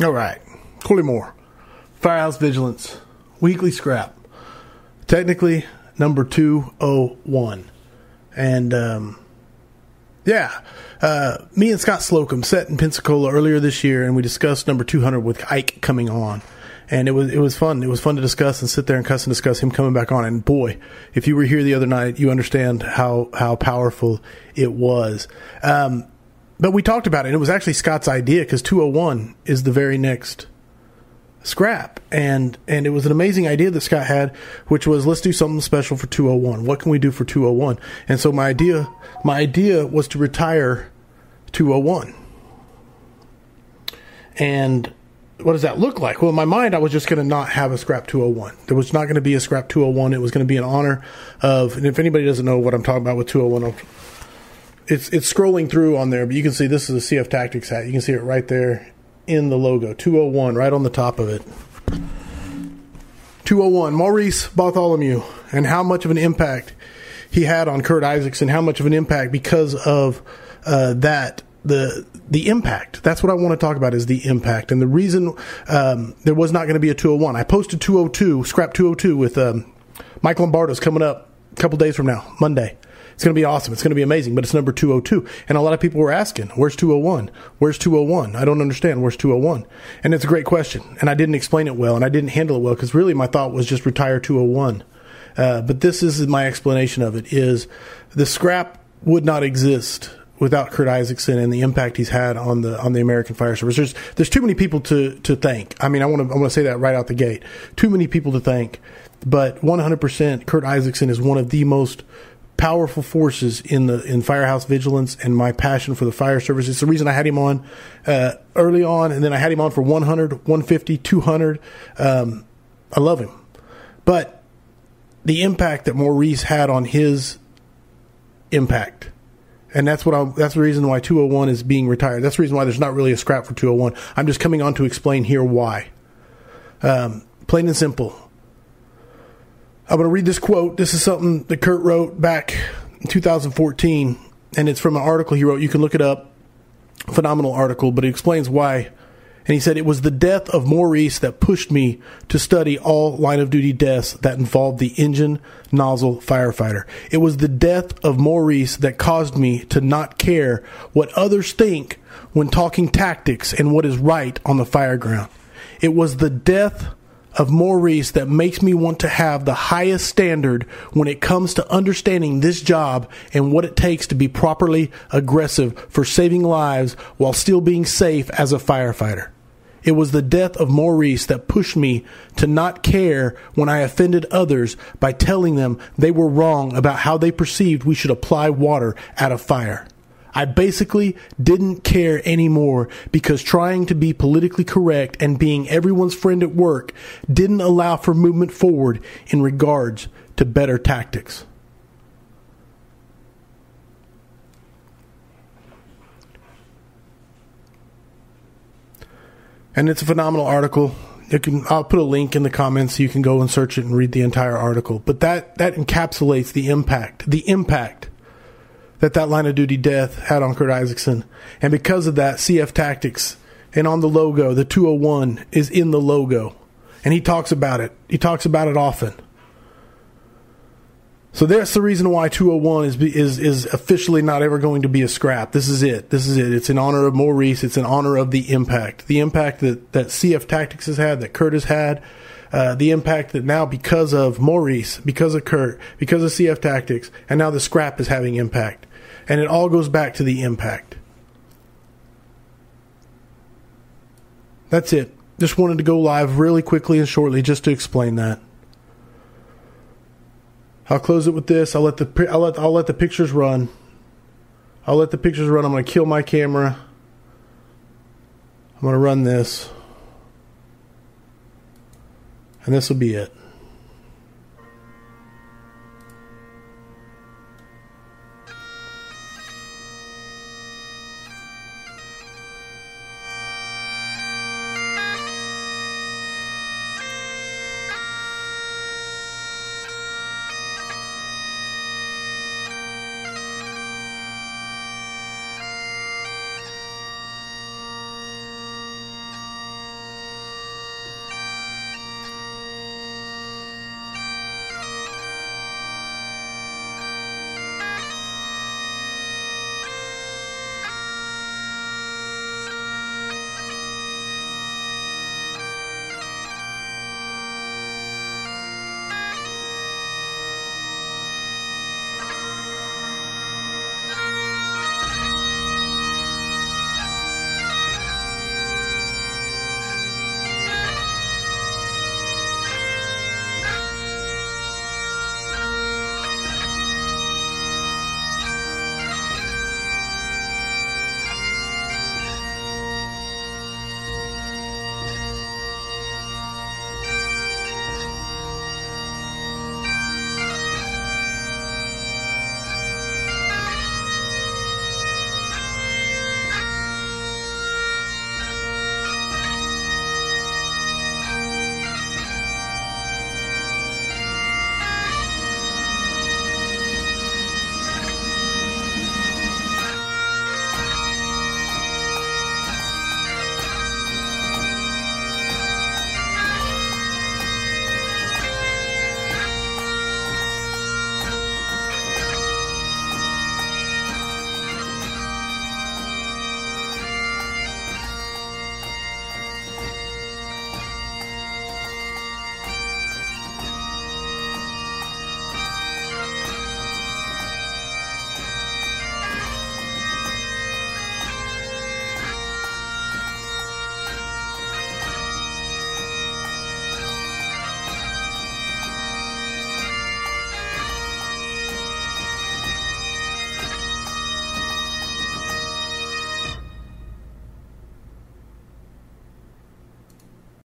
All right. Corley Moore, Firehouse Vigilance, weekly scrap. Technically, number 201. And, um, yeah, uh, me and Scott Slocum sat in Pensacola earlier this year, and we discussed number 200 with Ike coming on. And it was it was fun. It was fun to discuss and sit there and cuss and discuss him coming back on. And boy, if you were here the other night, you understand how how powerful it was. Um, but we talked about it. And it was actually Scott's idea because 201 is the very next scrap. And and it was an amazing idea that Scott had which was let's do something special for 201 what can we do for 201 and so my idea my idea was to retire 201 and what does that look like? Well in my mind I was just going to not have a scrap 201 there was not going to be a scrap 201 it was going to be an honor of and if anybody doesn't know what I'm talking about with 201 I'll, it's it's scrolling through on there, but you can see this is a CF Tactics hat. You can see it right there in the logo, 201, right on the top of it. 201, Maurice Bartholomew, and how much of an impact he had on Kurt Isaacson, how much of an impact because of uh, that the the impact. That's what I want to talk about is the impact and the reason um, there was not going to be a 201. I posted 202, scrap 202 with um, Mike Lombardo's coming up a couple days from now, Monday. It's going to be awesome. It's going to be amazing, but it's number 202. And a lot of people were asking, where's 201? Where's 201? I don't understand. Where's 201? And it's a great question. And I didn't explain it well and I didn't handle it well because really my thought was just retire 201. Uh, but this is my explanation of it is the scrap would not exist without Kurt Isaacson and the impact he's had on the on the American Fire Service. There's there's too many people to to thank. I mean, I want to I want to say that right out the gate. Too many people to thank, but 100% Kurt Isaacson is one of the most powerful forces in the in firehouse vigilance and my passion for the fire service. It's the reason I had him on uh, early on, and then I had him on for 100, 150, 200. Um, I love him, but the impact that Maurice had on his impact. And that's what I'm, that's the reason why 201 is being retired. That's the reason why there's not really a scrap for 201. I'm just coming on to explain here why. Um, plain and simple I'm going to read this quote. This is something that Kurt wrote back in 2014, and it's from an article he wrote. You can look it up. Phenomenal article, but he explains why. And he said, It was the death of Maurice that pushed me to study all line of duty deaths that involved the engine nozzle firefighter. It was the death of Maurice that caused me to not care what others think when talking tactics and what is right on the fire ground. It was the death of Maurice that makes me want to have the highest standard when it comes to understanding this job and what it takes to be properly aggressive for saving lives while still being safe as a firefighter. It was the death of Maurice that pushed me to not care when I offended others by telling them they were wrong about how they perceived we should apply water at a fire. I basically didn't care anymore because trying to be politically correct and being everyone's friend at work didn't allow for movement forward in regards to better tactics. And it's a phenomenal article. You can I'll put a link in the comments so you can go and search it and read the entire article. But that that encapsulates the impact, the impact that that line of duty death had on Kurt Isaacson. And because of that, CF Tactics and on the logo, the 201 is in the logo. And he talks about it. He talks about it often. So that's the reason why 201 is is is officially not ever going to be a scrap. This is it. This is it. It's in honor of Maurice. It's in honor of the impact, the impact that that CF Tactics has had, that Kurt has had, uh, the impact that now because of Maurice, because of Kurt, because of CF Tactics, and now the scrap is having impact. And it all goes back to the impact. That's it. Just wanted to go live really quickly and shortly just to explain that. I'll close it with this. I'll let the I'll let I'll let the pictures run. I'll let the pictures run. I'm going to kill my camera. I'm going to run this. And this will be it.